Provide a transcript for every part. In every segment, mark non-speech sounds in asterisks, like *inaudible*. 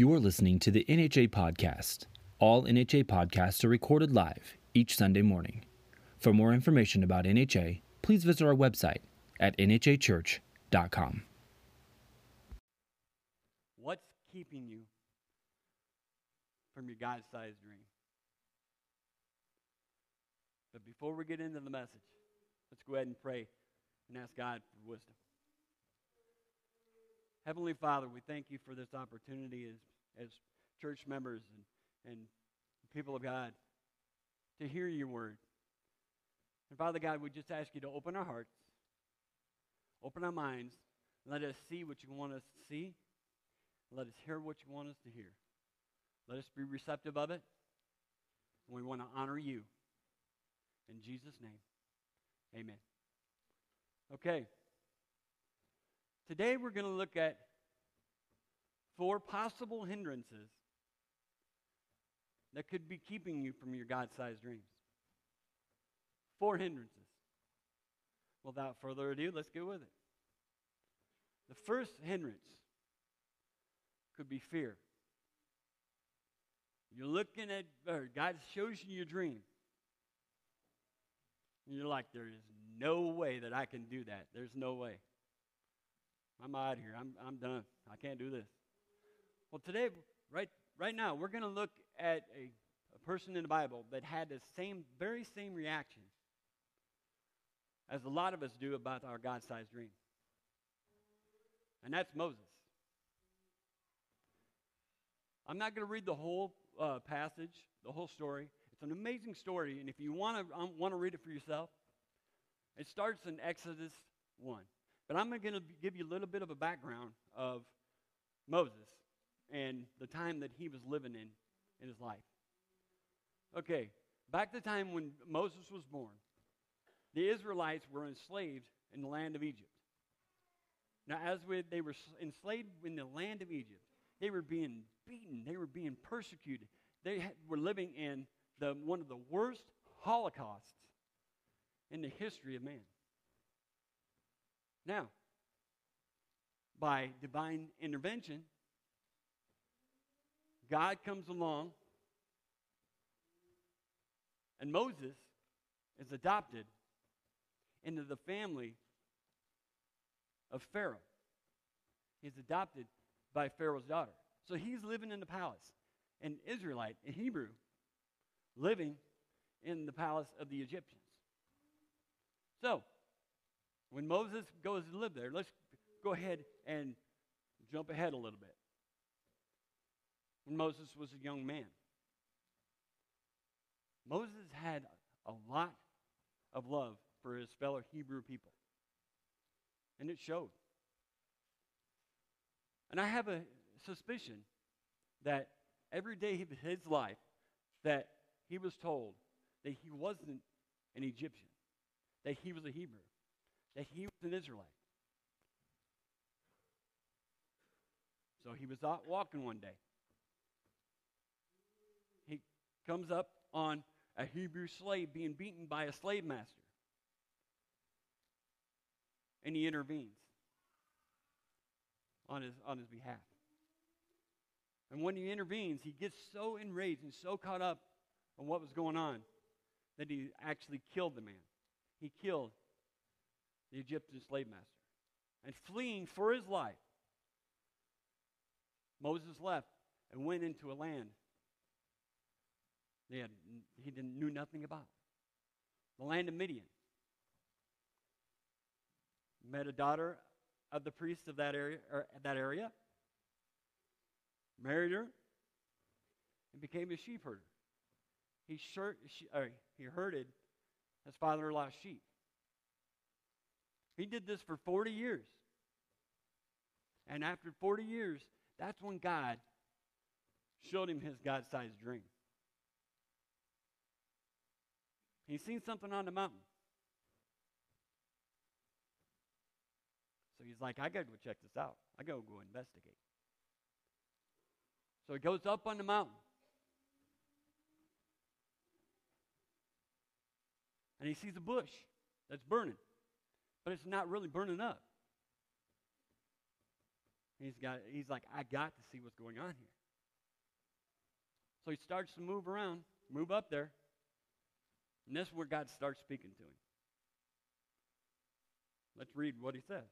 You are listening to the NHA Podcast. All NHA podcasts are recorded live each Sunday morning. For more information about NHA, please visit our website at nhachurch.com. What's keeping you from your God sized dream? But before we get into the message, let's go ahead and pray and ask God for wisdom. Heavenly Father, we thank you for this opportunity as, as church members and, and people of God to hear your word. And Father God, we just ask you to open our hearts, open our minds, let us see what you want us to see. Let us hear what you want us to hear. Let us be receptive of it. And we want to honor you. In Jesus' name, amen. Okay. Today we're going to look at four possible hindrances that could be keeping you from your God sized dreams. Four hindrances. Without further ado, let's get with it. The first hindrance could be fear. You're looking at, God shows you your dream. And you're like, there is no way that I can do that. There's no way. I'm out of here. I'm, I'm done. I can't do this. Well, today, right, right now, we're going to look at a, a person in the Bible that had the same, very same reaction as a lot of us do about our God sized dream. And that's Moses. I'm not going to read the whole uh, passage, the whole story. It's an amazing story, and if you want to um, want to read it for yourself, it starts in Exodus 1. But I'm going to give you a little bit of a background of Moses and the time that he was living in in his life. Okay, back to the time when Moses was born, the Israelites were enslaved in the land of Egypt. Now, as we, they were enslaved in the land of Egypt, they were being beaten, they were being persecuted. They had, were living in the, one of the worst holocausts in the history of man. Now, by divine intervention, God comes along, and Moses is adopted into the family of Pharaoh. He's adopted by Pharaoh's daughter. So he's living in the palace, an Israelite, a Hebrew, living in the palace of the Egyptians. So, when Moses goes to live there, let's go ahead and jump ahead a little bit. When Moses was a young man, Moses had a lot of love for his fellow Hebrew people. And it showed. And I have a suspicion that every day of his life that he was told that he wasn't an Egyptian, that he was a Hebrew that he was an Israelite. So he was out walking one day. He comes up on a Hebrew slave being beaten by a slave master. And he intervenes on his, on his behalf. And when he intervenes, he gets so enraged and so caught up on what was going on that he actually killed the man. He killed the Egyptian slave master. And fleeing for his life, Moses left and went into a land they had, he didn't, knew nothing about the land of Midian. Met a daughter of the priest of that area, that area, married her, and became a sheep herder. He, shir- she, he herded his father-in-law's sheep. He did this for 40 years. And after 40 years, that's when God showed him his God sized dream. He seen something on the mountain. So he's like, I got to go check this out. I got to go investigate. So he goes up on the mountain. And he sees a bush that's burning but it's not really burning up. He's got he's like, I got to see what's going on here. So he starts to move around, move up there. And that's where God starts speaking to him. Let's read what he says.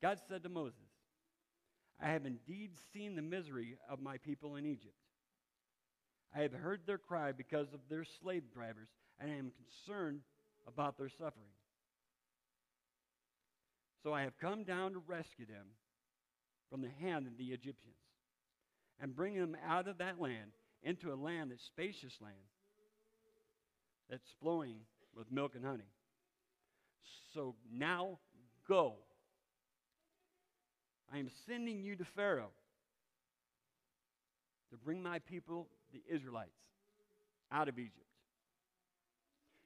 God said to Moses, I have indeed seen the misery of my people in Egypt. I have heard their cry because of their slave drivers, and I am concerned about their suffering. So I have come down to rescue them from the hand of the Egyptians and bring them out of that land into a land that's spacious land that's flowing with milk and honey. So now go. I am sending you to Pharaoh to bring my people, the Israelites, out of Egypt.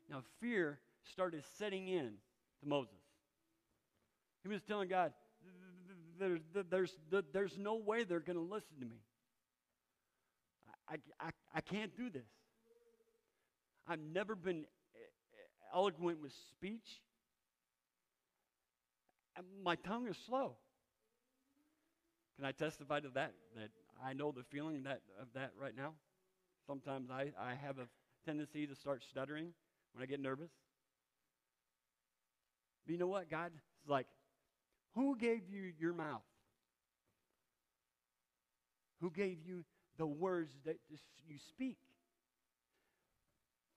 Now, fear started setting in to Moses. He was telling God, there's, there's, there's no way they're going to listen to me. I, I, I can't do this. I've never been eh, eh, eloquent with speech. My tongue is slow. Can I testify to that? That I know the feeling that, of that right now. Sometimes I, I have a tendency to start stuttering when I get nervous. But you know what? God is like, who gave you your mouth? Who gave you the words that you speak?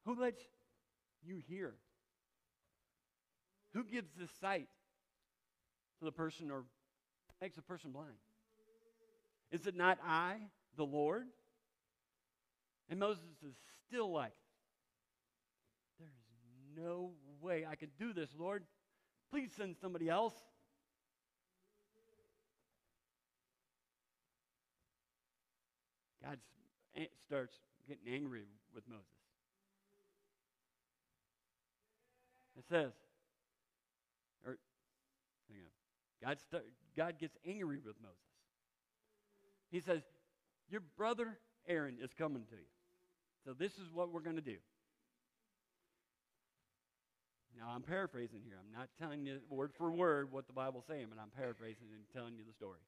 Who lets you hear? Who gives the sight to the person or makes a person blind? Is it not I, the Lord? And Moses is still like, There is no way I can do this, Lord. Please send somebody else. God starts getting angry with Moses. It says, or hang on, God, start, God gets angry with Moses. He says, Your brother Aaron is coming to you. So this is what we're going to do. Now, I'm paraphrasing here. I'm not telling you word for word what the Bible's saying, but I'm paraphrasing and telling you the story.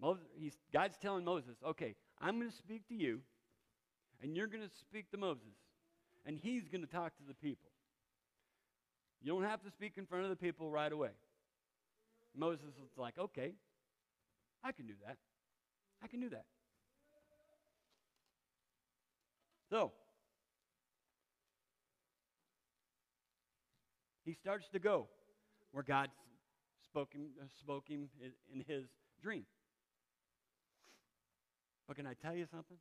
Moses, he's, God's telling Moses, okay, I'm going to speak to you, and you're going to speak to Moses, and he's going to talk to the people. You don't have to speak in front of the people right away. Moses was like, okay, I can do that. I can do that. So, he starts to go where God spoke him, uh, spoke him in his dream. But can I tell you something?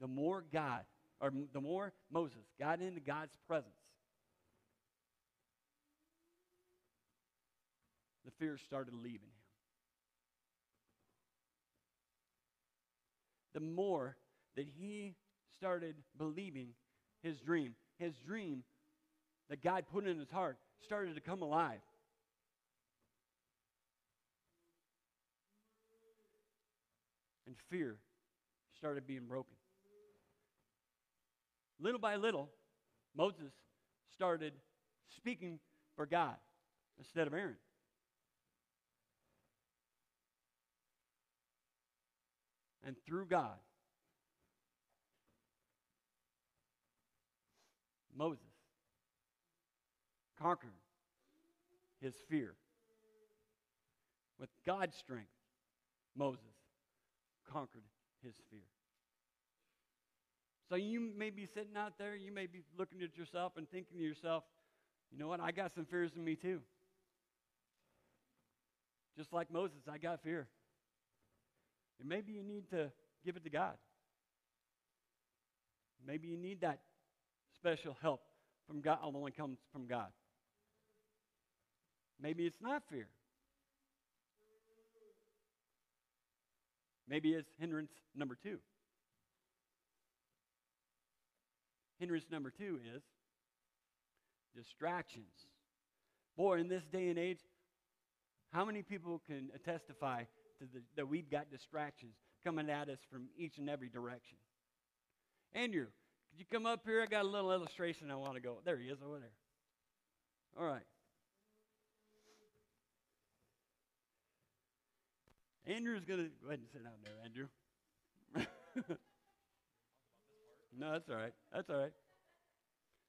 The more God, or the more Moses got into God's presence, the fear started leaving him. The more that he started believing his dream, his dream that God put in his heart started to come alive. And fear started being broken. Little by little, Moses started speaking for God instead of Aaron. And through God, Moses conquered his fear. With God's strength, Moses conquered his fear. So you may be sitting out there, you may be looking at yourself and thinking to yourself, you know what, I got some fears in me too. Just like Moses, I got fear. And maybe you need to give it to God. Maybe you need that special help from God, only comes from God. Maybe it's not fear. Maybe it's hindrance number two. Hindrance number two is distractions. Boy, in this day and age, how many people can testify to the, that we've got distractions coming at us from each and every direction? Andrew, could you come up here? I got a little illustration I want to go. There he is over there. All right. Andrew's going to go ahead and sit down there, Andrew. *laughs* no, that's all right. That's all right.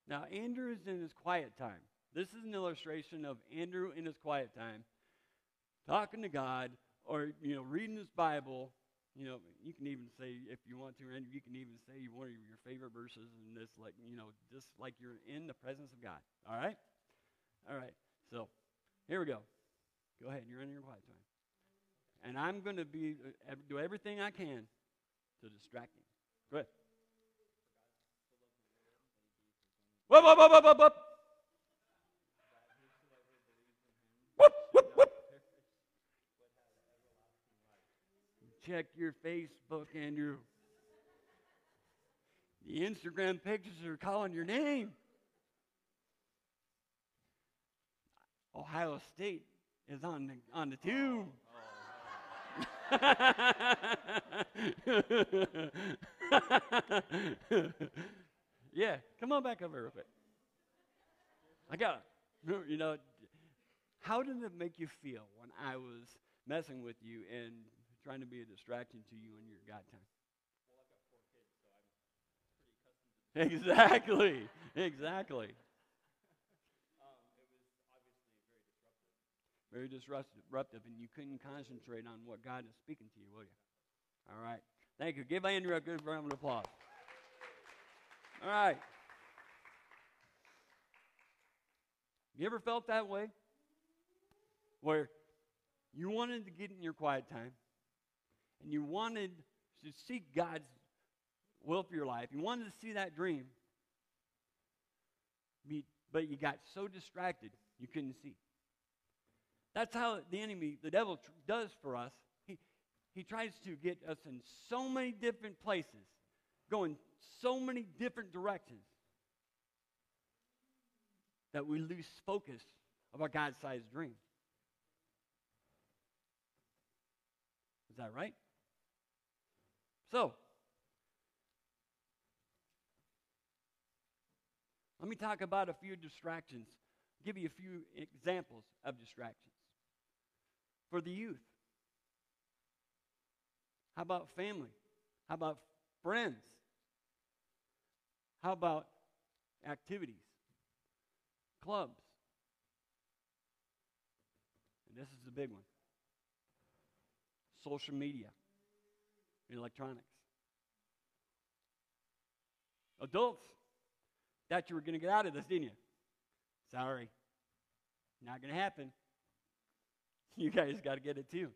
Now, Andrew is in his quiet time. This is an illustration of Andrew in his quiet time, talking to God, or you know, reading his Bible. You know, you can even say if you want to, Andrew, you can even say one of your favorite verses in this, like you know, just like you're in the presence of God. All right, all right. So, here we go. Go ahead. You're in your quiet time, and I'm going to be uh, do everything I can to distract him. Go ahead. Whoop, whoop, whoop, whoop, whoop. Whoop, whoop, whoop. Check your Facebook, Andrew. The Instagram pictures are calling your name. Ohio State is on the on the tube. *laughs* yeah, come on back over real quick. I got it. You know, how did it make you feel when I was messing with you and trying to be a distraction to you in your God time? Well, I've got four kids, so I'm pretty accustomed to *laughs* Exactly. Exactly. Very disruptive, and you couldn't concentrate on what God is speaking to you, will you? All right. Thank you. Give Andrew a good round of applause. All right. You ever felt that way? Where you wanted to get in your quiet time and you wanted to seek God's will for your life. You wanted to see that dream, but you got so distracted you couldn't see. That's how the enemy, the devil, tr- does for us. He, he tries to get us in so many different places, going so many different directions, that we lose focus of our God sized dream. Is that right? So, let me talk about a few distractions, give you a few examples of distractions for the youth? How about family? How about friends? How about activities? Clubs? And this is the big one social media, electronics. Adults, thought you were going to get out of this, didn't you? Sorry, not going to happen. *laughs* You guys got to get it too.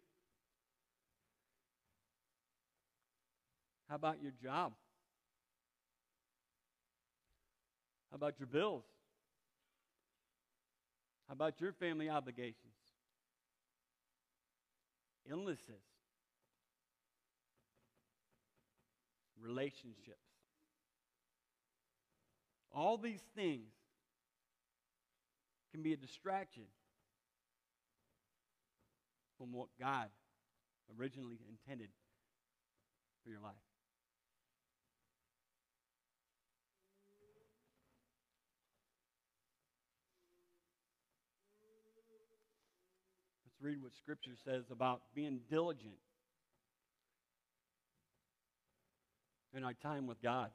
How about your job? How about your bills? How about your family obligations? Illnesses, relationships. All these things can be a distraction from what God originally intended for your life. Let's read what Scripture says about being diligent in our time with God.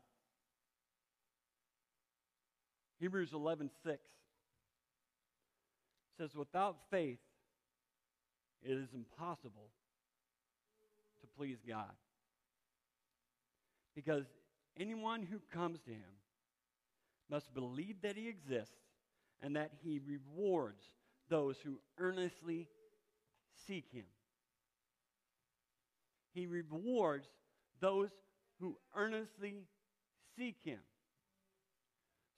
Hebrews 11 6 says, Without faith, it is impossible to please God. Because anyone who comes to him must believe that he exists and that he rewards those who earnestly seek him. He rewards those who earnestly seek him.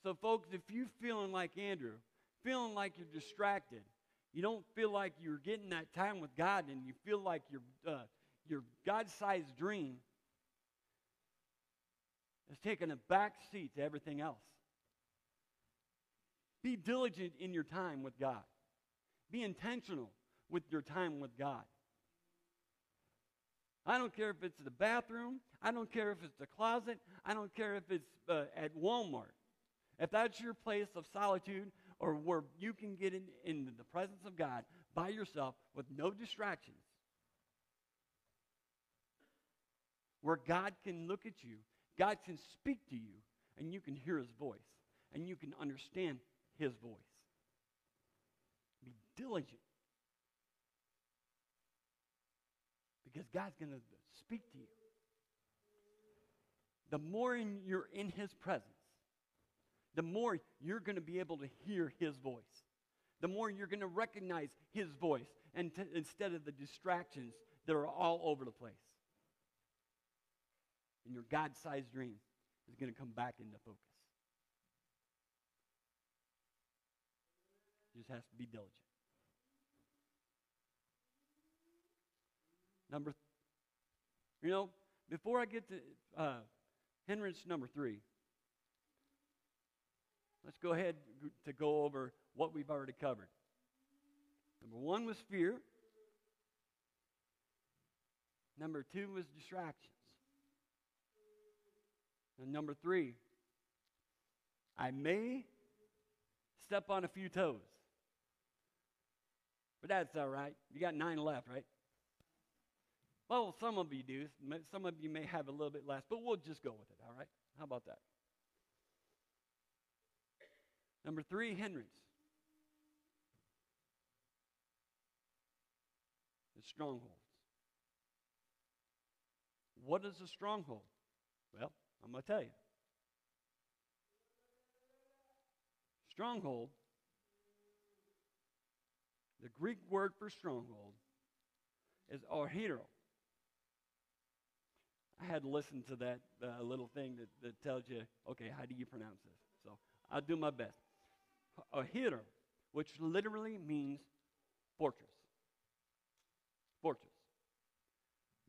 So, folks, if you're feeling like Andrew, feeling like you're distracted, you don't feel like you're getting that time with God and you feel like your, uh, your God sized dream is taking a back seat to everything else. Be diligent in your time with God, be intentional with your time with God. I don't care if it's the bathroom. I don't care if it's the closet. I don't care if it's uh, at Walmart. If that's your place of solitude, or where you can get in, in the presence of God by yourself with no distractions, where God can look at you, God can speak to you, and you can hear his voice, and you can understand his voice. Be diligent. Because God's going to speak to you. The more in, you're in his presence, the more you're going to be able to hear his voice. The more you're going to recognize his voice and t- instead of the distractions that are all over the place. And your God sized dream is going to come back into focus. Just has to be diligent. Number, th- you know, before I get to uh, hindrance number three, let's go ahead to go over what we've already covered. Number one was fear. Number two was distractions. And number three, I may step on a few toes. But that's all right. You got nine left, right? Well, some of you do. Some of you may have a little bit less, but we'll just go with it, all right? How about that? Number three, hindrance. The strongholds. What is a stronghold? Well, I'm going to tell you. Stronghold, the Greek word for stronghold is arhero. I had to listen to that uh, little thing that, that tells you, okay, how do you pronounce this? So I'll do my best. Arhero, which literally means fortress. Fortress.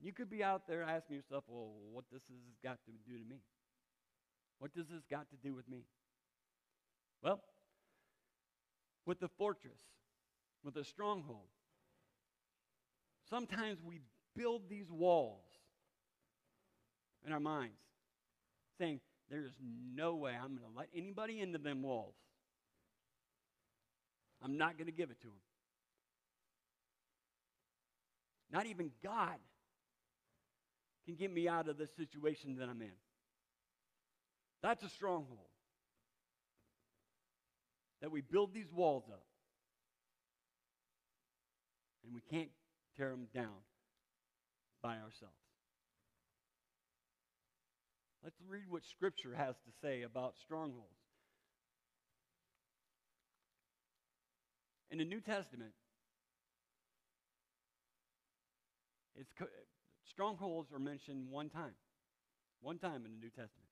You could be out there asking yourself, well, what does this got to do to me? What does this got to do with me? Well, with the fortress, with the stronghold, sometimes we build these walls in our minds, saying, There's no way I'm going to let anybody into them walls. I'm not going to give it to him. Not even God can get me out of the situation that I'm in. That's a stronghold. That we build these walls up. And we can't tear them down by ourselves. Let's read what Scripture has to say about strongholds. In the New Testament, it's, strongholds are mentioned one time. One time in the New Testament.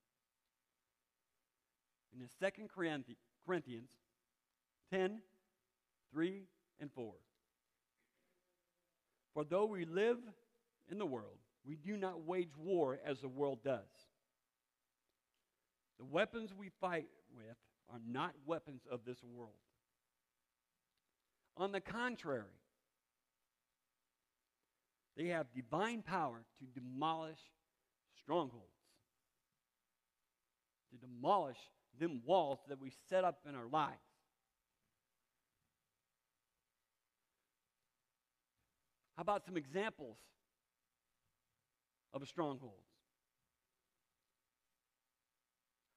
In the Second Corinthians 10, 3, and 4. For though we live in the world, we do not wage war as the world does. The weapons we fight with are not weapons of this world. On the contrary, they have divine power to demolish strongholds, to demolish them walls that we set up in our lives. How about some examples of a stronghold?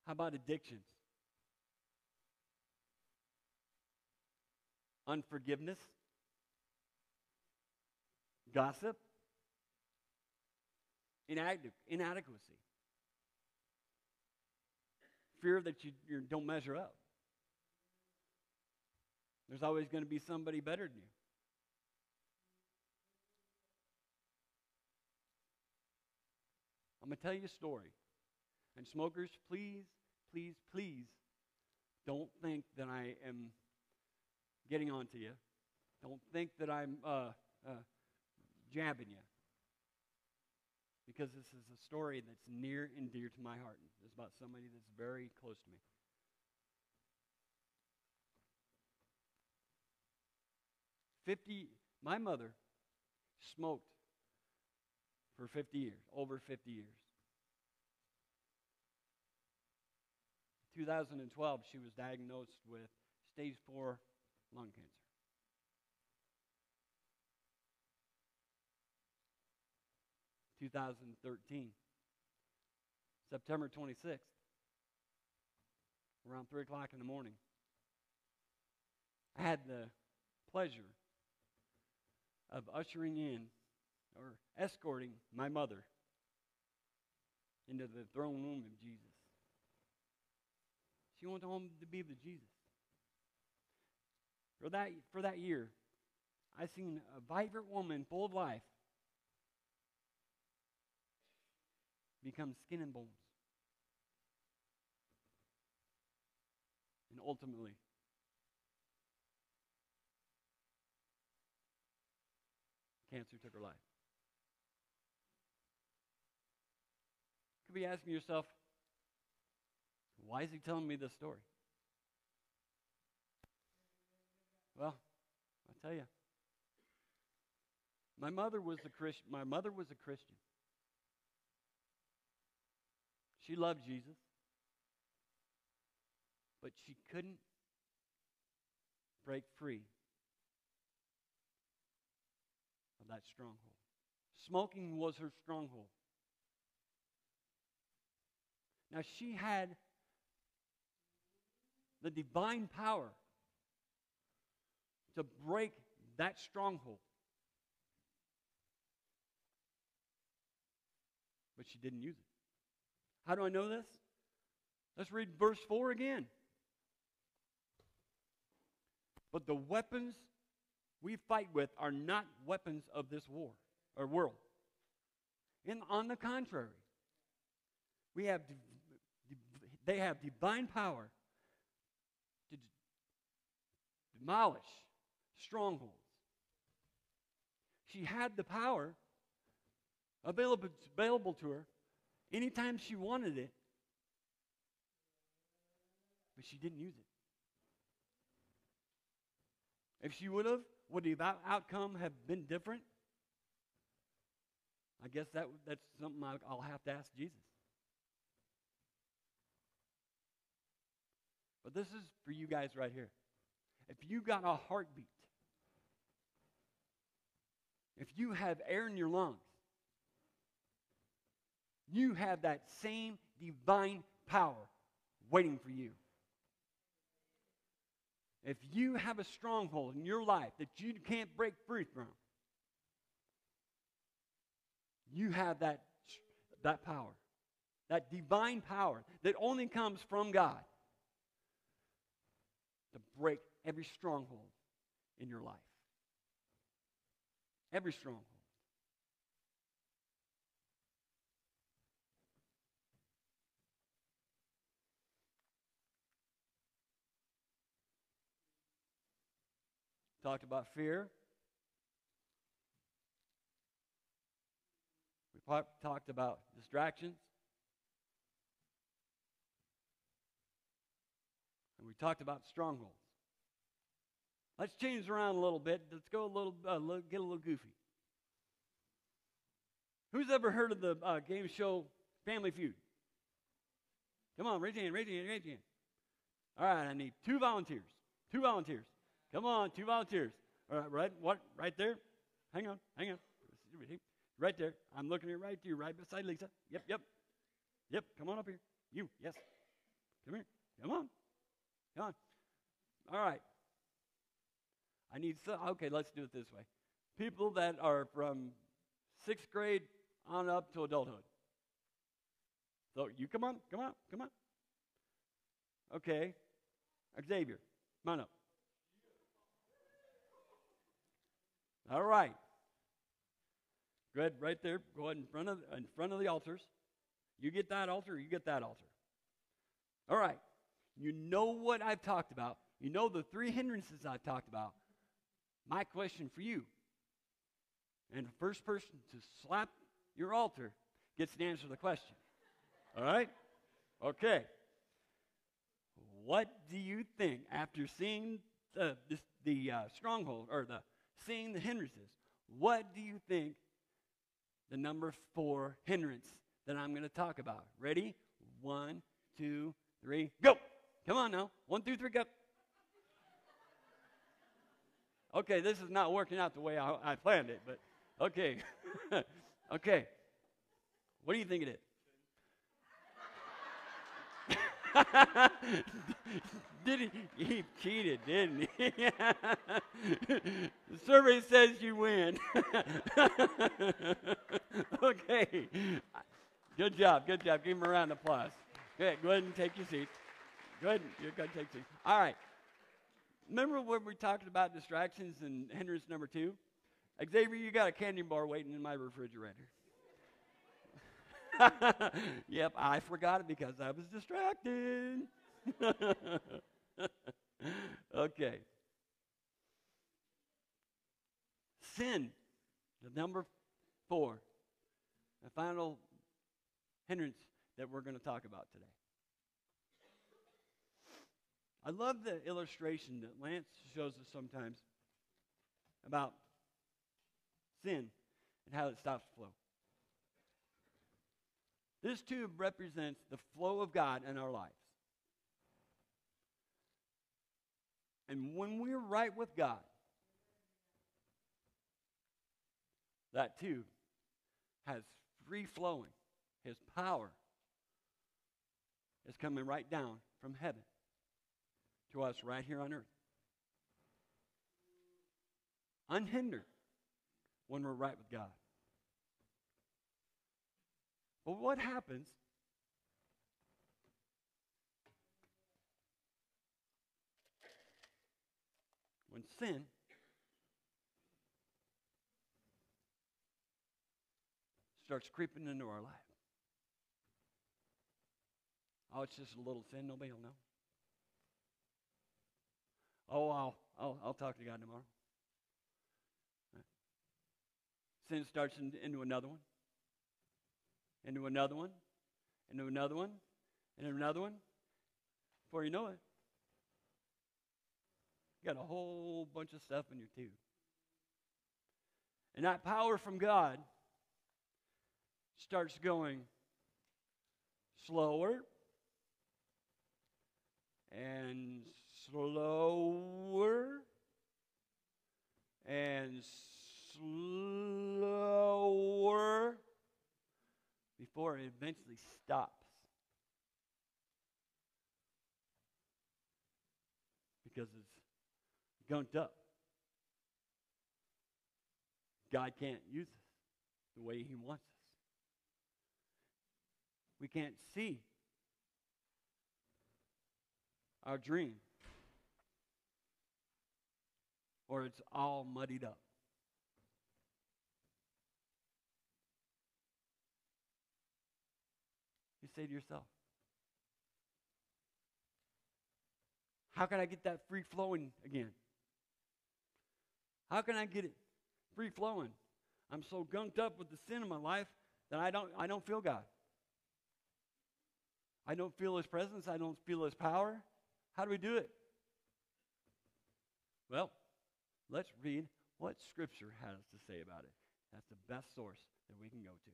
How about addictions? Unforgiveness? Gossip? inadequacy? Fear that you, you don't measure up? There's always going to be somebody better than you. I'm going to tell you a story. And smokers, please, please, please don't think that I am getting on to you. Don't think that I'm uh, uh, jabbing you. Because this is a story that's near and dear to my heart. It's about somebody that's very close to me. Fifty, my mother smoked for 50 years, over 50 years. 2012, she was diagnosed with stage four lung cancer. Two thousand thirteen, September 26th, around 3 o'clock in the morning. I had the pleasure of ushering in or escorting my mother into the throne room of Jesus. She went home to be with Jesus. For that, for that year, I seen a vibrant woman full of life become skin and bones. And ultimately, cancer took her life. You could be asking yourself, why is he telling me this story? Well, I'll tell you. My mother was a Christian. My mother was a Christian. She loved Jesus. But she couldn't break free of that stronghold. Smoking was her stronghold. Now she had the divine power to break that stronghold. But she didn't use it. How do I know this? Let's read verse 4 again. But the weapons we fight with are not weapons of this war or world. And on the contrary, we have they have divine power to demolish strongholds. She had the power available, available to her anytime she wanted it, but she didn't use it. If she would have, would the outcome have been different? I guess that, that's something I'll have to ask Jesus. But this is for you guys right here. If you got a heartbeat, if you have air in your lungs, you have that same divine power waiting for you. If you have a stronghold in your life that you can't break free from, you have that, that power, that divine power that only comes from God to break every stronghold in your life. Every stronghold. Talked about fear. We talked about distractions. And we talked about strongholds. Let's change around a little bit. Let's go a little, uh, get a little goofy. Who's ever heard of the uh, game show Family Feud? Come on, raise your hand, raise your hand, raise your hand. All right, I need two volunteers. Two volunteers. Come on, two volunteers. All right, right, what? Right there. Hang on, hang on. Right there. I'm looking at right you, right beside Lisa. Yep, yep, yep. Come on up here. You, yes. Come here. Come on. Come on. All right. I need some. Okay, let's do it this way. People that are from sixth grade on up to adulthood. So you come on, come on, come on. Okay. Xavier, come on up. All right. Good, right there. Go ahead in front of in front of the altars. You get that altar, you get that altar. All right. You know what I've talked about. You know the three hindrances I've talked about. My question for you, and the first person to slap your altar gets to answer the question. All right? Okay. What do you think after seeing the, the uh, stronghold or the seeing the hindrances, what do you think the number four hindrance that I'm going to talk about? Ready? One, two, three, go. Come on now. One, two, three, go. Okay, this is not working out the way I, I planned it, but okay. *laughs* okay. What do you think it is? *laughs* Did he? He cheated, didn't he? *laughs* the survey says you win. okay. Good job. Good job. Give him a round of applause. Okay, go ahead and take your seat. Go ahead. You're going to take your seat. All right. Remember when we talked about distractions and hindrance number two? Xavier, you got a candy bar waiting in my refrigerator. *laughs* yep, I forgot it because I was distracted. *laughs* okay. Sin, the number four, the final hindrance that we're going to talk about today. I love the illustration that Lance shows us sometimes about sin and how it stops flow. This tube represents the flow of God in our lives. And when we're right with God, that tube has free flowing. His power is coming right down from heaven to us right here on earth. Unhindered when we're right with God. But what happens when sin starts creeping into our life? Oh, it's just a little sin. Nobody will know. Oh, I'll, I'll, I'll talk to God tomorrow. Sin starts in, into another one into another one, into another one, into another one. Before you know it, you got a whole bunch of stuff in your tube. And that power from God starts going slower and slower and slower before it eventually stops. Because it's gunked up. God can't use us the way He wants us. We can't see our dream, or it's all muddied up. you say to yourself, How can I get that free flowing again? How can I get it free flowing? I'm so gunked up with the sin in my life that I don't, I don't feel God. I don't feel His presence. I don't feel His power. How do we do it? Well, let's read what Scripture has to say about it. That's the best source that we can go to.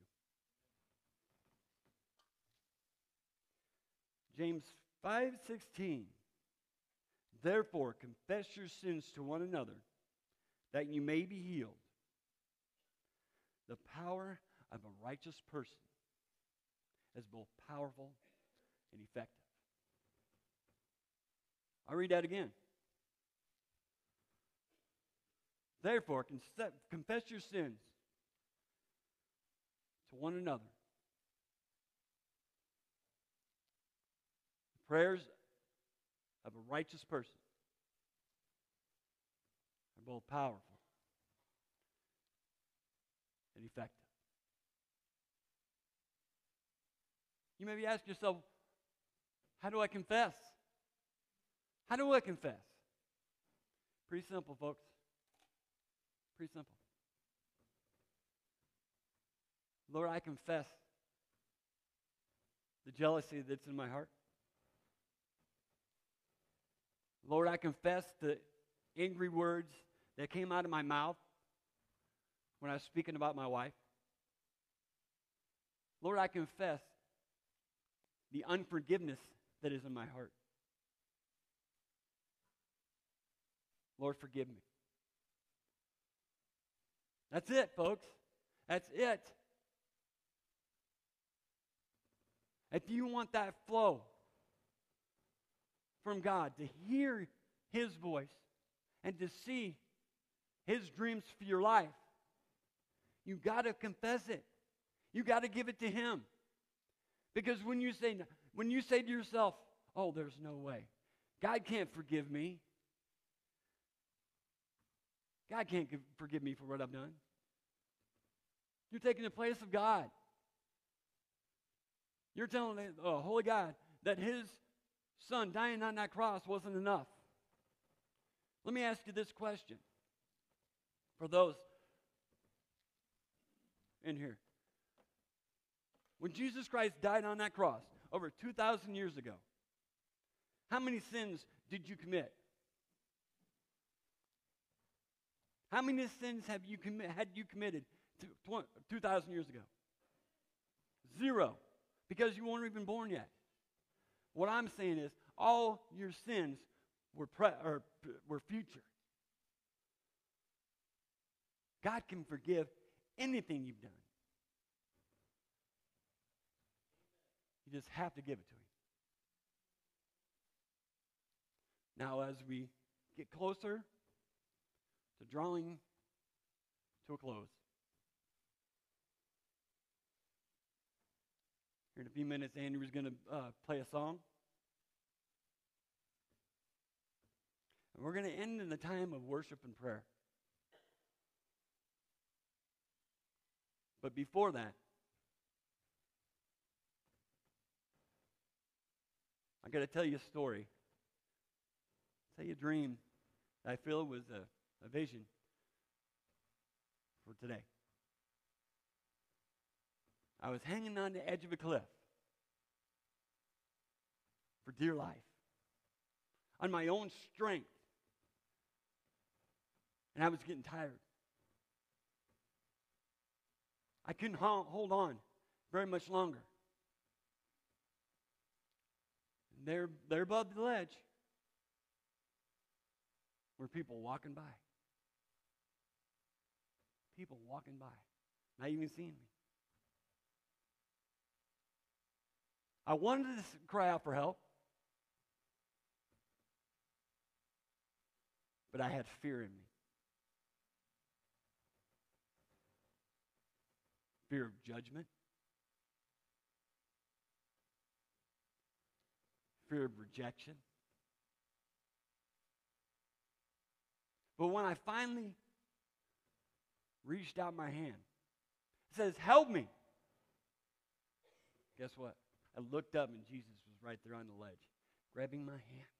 James 5:16 Therefore confess your sins to one another that you may be healed. The power of a righteous person is both powerful and effective. I'll read that again. Therefore, confess your sins to one another The Prayers of a righteous person are both powerful and effective. You may be asking yourself, how do I confess? How do I confess? Pretty simple, folks. Pretty simple. Lord, I confess the jealousy that's in my heart. Lord, I confess the angry words that came out of my mouth when I was speaking about my wife. Lord, I confess the unforgiveness that is in my heart. Lord, forgive me. That's it, folks. That's it. If you want that flow, from God, to hear His voice, and to see His dreams for your life, you got to confess it. You got to give it to Him. Because when you say when you say to yourself, "Oh, there's no way. God can't forgive me. God can't forgive me for what I've done." You're taking the place of God. You're telling the holy God that his son dying on that cross wasn't enough. Let me ask you this question for those in here. When Jesus Christ died on that cross over 2,000 years ago, how many sins did you commit? How many sins have you commi- had you committed 2,000 years ago? Zero, because you weren't even born yet. What I'm saying is, all your sins were, pre- or, were future. God can forgive anything you've done. You just have to give it to Him. Now, as we get closer to drawing to a close, here in a few minutes, Andrew's going to uh, play a song. And we're going to end in the time of worship and prayer. But before that, I got to tell you a story. Tell you a dream that I feel was a, a vision for today. I was hanging on the edge of a cliff for dear life on my own strength. And I was getting tired. I couldn't hold on very much longer. And there, there above the ledge were people walking by. People walking by, not even seeing me. I wanted to cry out for help, but I had fear in me. Fear of judgment, fear of rejection. But when I finally reached out my hand, it says, Help me. Guess what? I looked up and Jesus was right there on the ledge, grabbing my hand.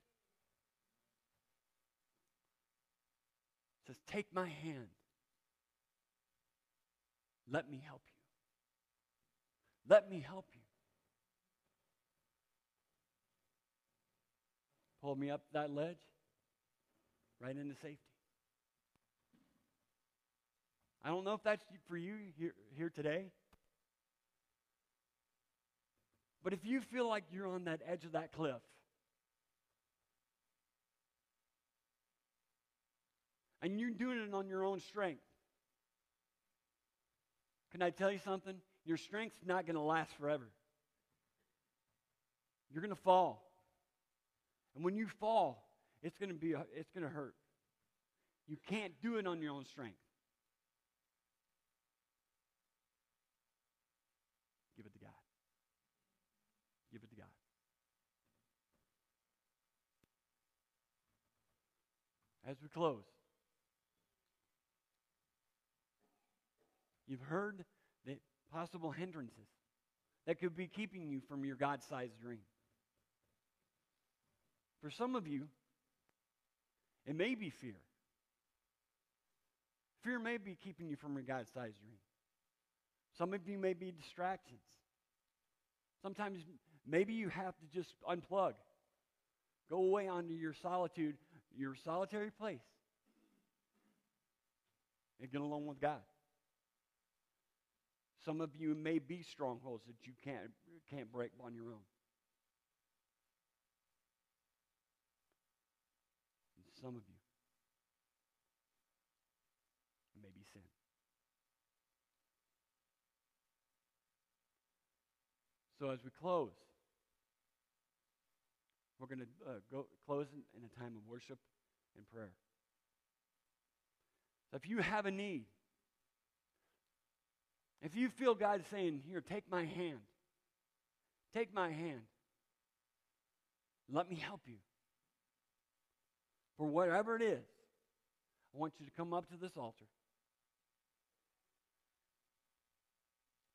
It says, Take my hand. Let me help you. Let me help you. Pulled me up that ledge, right into safety. I don't know if that's for you here, here today. But if you feel like you're on that edge of that cliff, and you're doing it on your own strength, can I tell you something? Your strength's not going to last forever. You're going to fall. And when you fall, it's going to be it's going to hurt. You can't do it on your own strength. As we close. You've heard the possible hindrances that could be keeping you from your God sized dream. For some of you, it may be fear. Fear may be keeping you from your God sized dream. Some of you may be distractions. Sometimes maybe you have to just unplug, go away onto your solitude your solitary place and get along with God. Some of you may be strongholds that you can't, can't break on your own. And some of you, may be sin. So as we close, We're going to uh, go close in, in a time of worship and prayer. So if you have a need, if you feel God saying, Here, take my hand, take my hand, let me help you. For whatever it is, I want you to come up to this altar.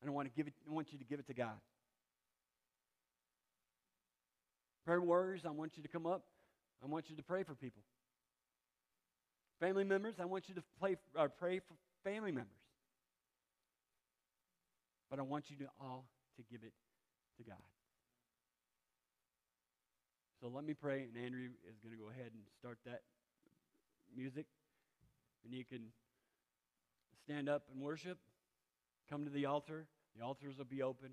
And I want to give it, I want you to give it to God. Prayer warriors, I want you to come up. I want you to pray for people. Family members, I want you to play, uh, pray for family members. But I want you to all to give it to God. So let me pray, and Andrew is going to go ahead and start that music. And you can stand up and worship. Come to the altar. The altars will be open.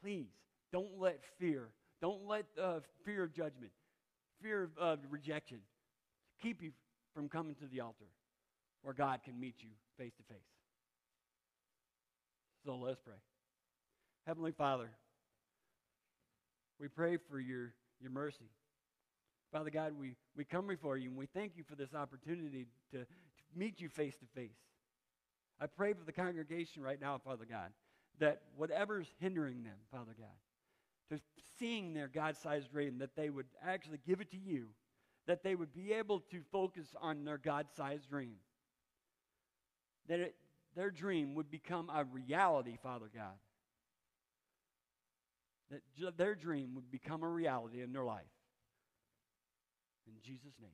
Please don't let fear, don't let uh, fear of judgment, fear of uh, rejection keep you from coming to the altar where God can meet you face to face. So let's pray. Heavenly Father, we pray for your, your mercy. Father God, we, we come before you and we thank you for this opportunity to, to meet you face to face. I pray for the congregation right now, Father God, that whatever's hindering them, Father God, to seeing their God sized dream, that they would actually give it to you, that they would be able to focus on their God sized dream, that it, their dream would become a reality, Father God, that their dream would become a reality in their life. In Jesus' name.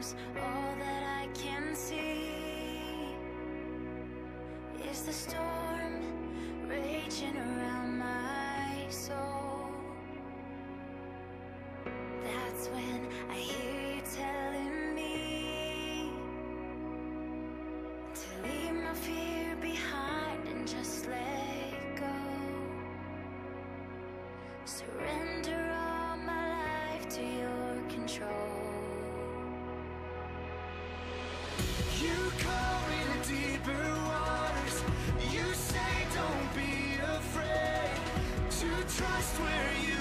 All that I can see is the storm raging around my soul. That's when I hear you telling me to leave my fear behind and just let go. Surrender all my life to your control. Trust where you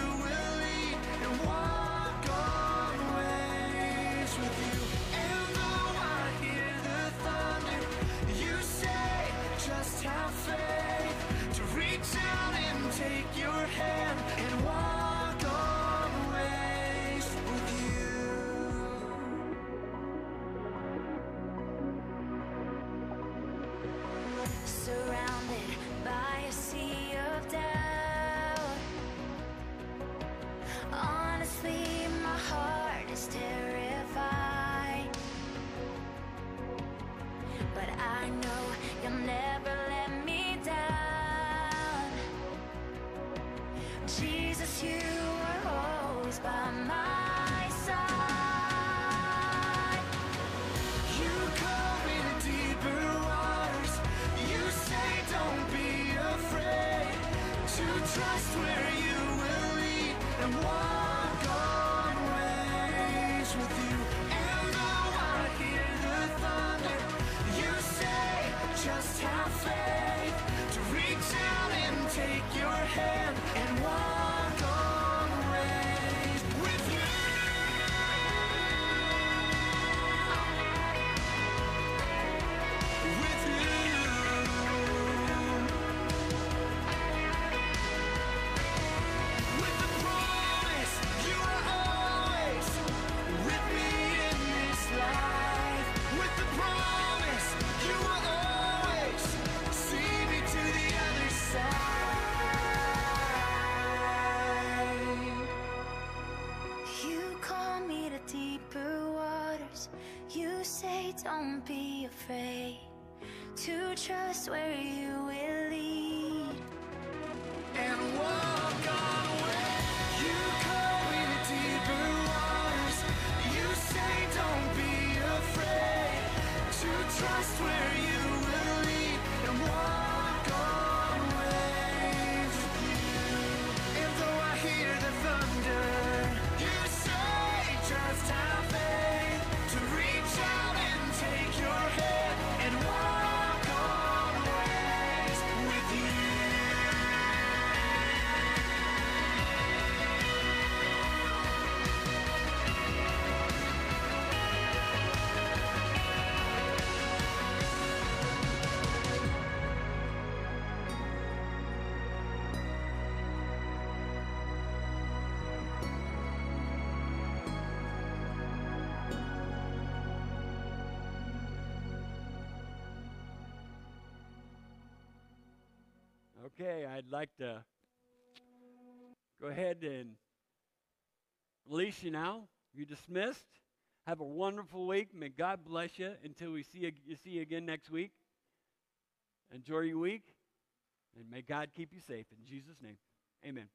trust where you will lead and walk trust where you Okay, I'd like to go ahead and release you now. You're dismissed. Have a wonderful week. May God bless you until we see you, see you again next week. Enjoy your week, and may God keep you safe. In Jesus' name, amen.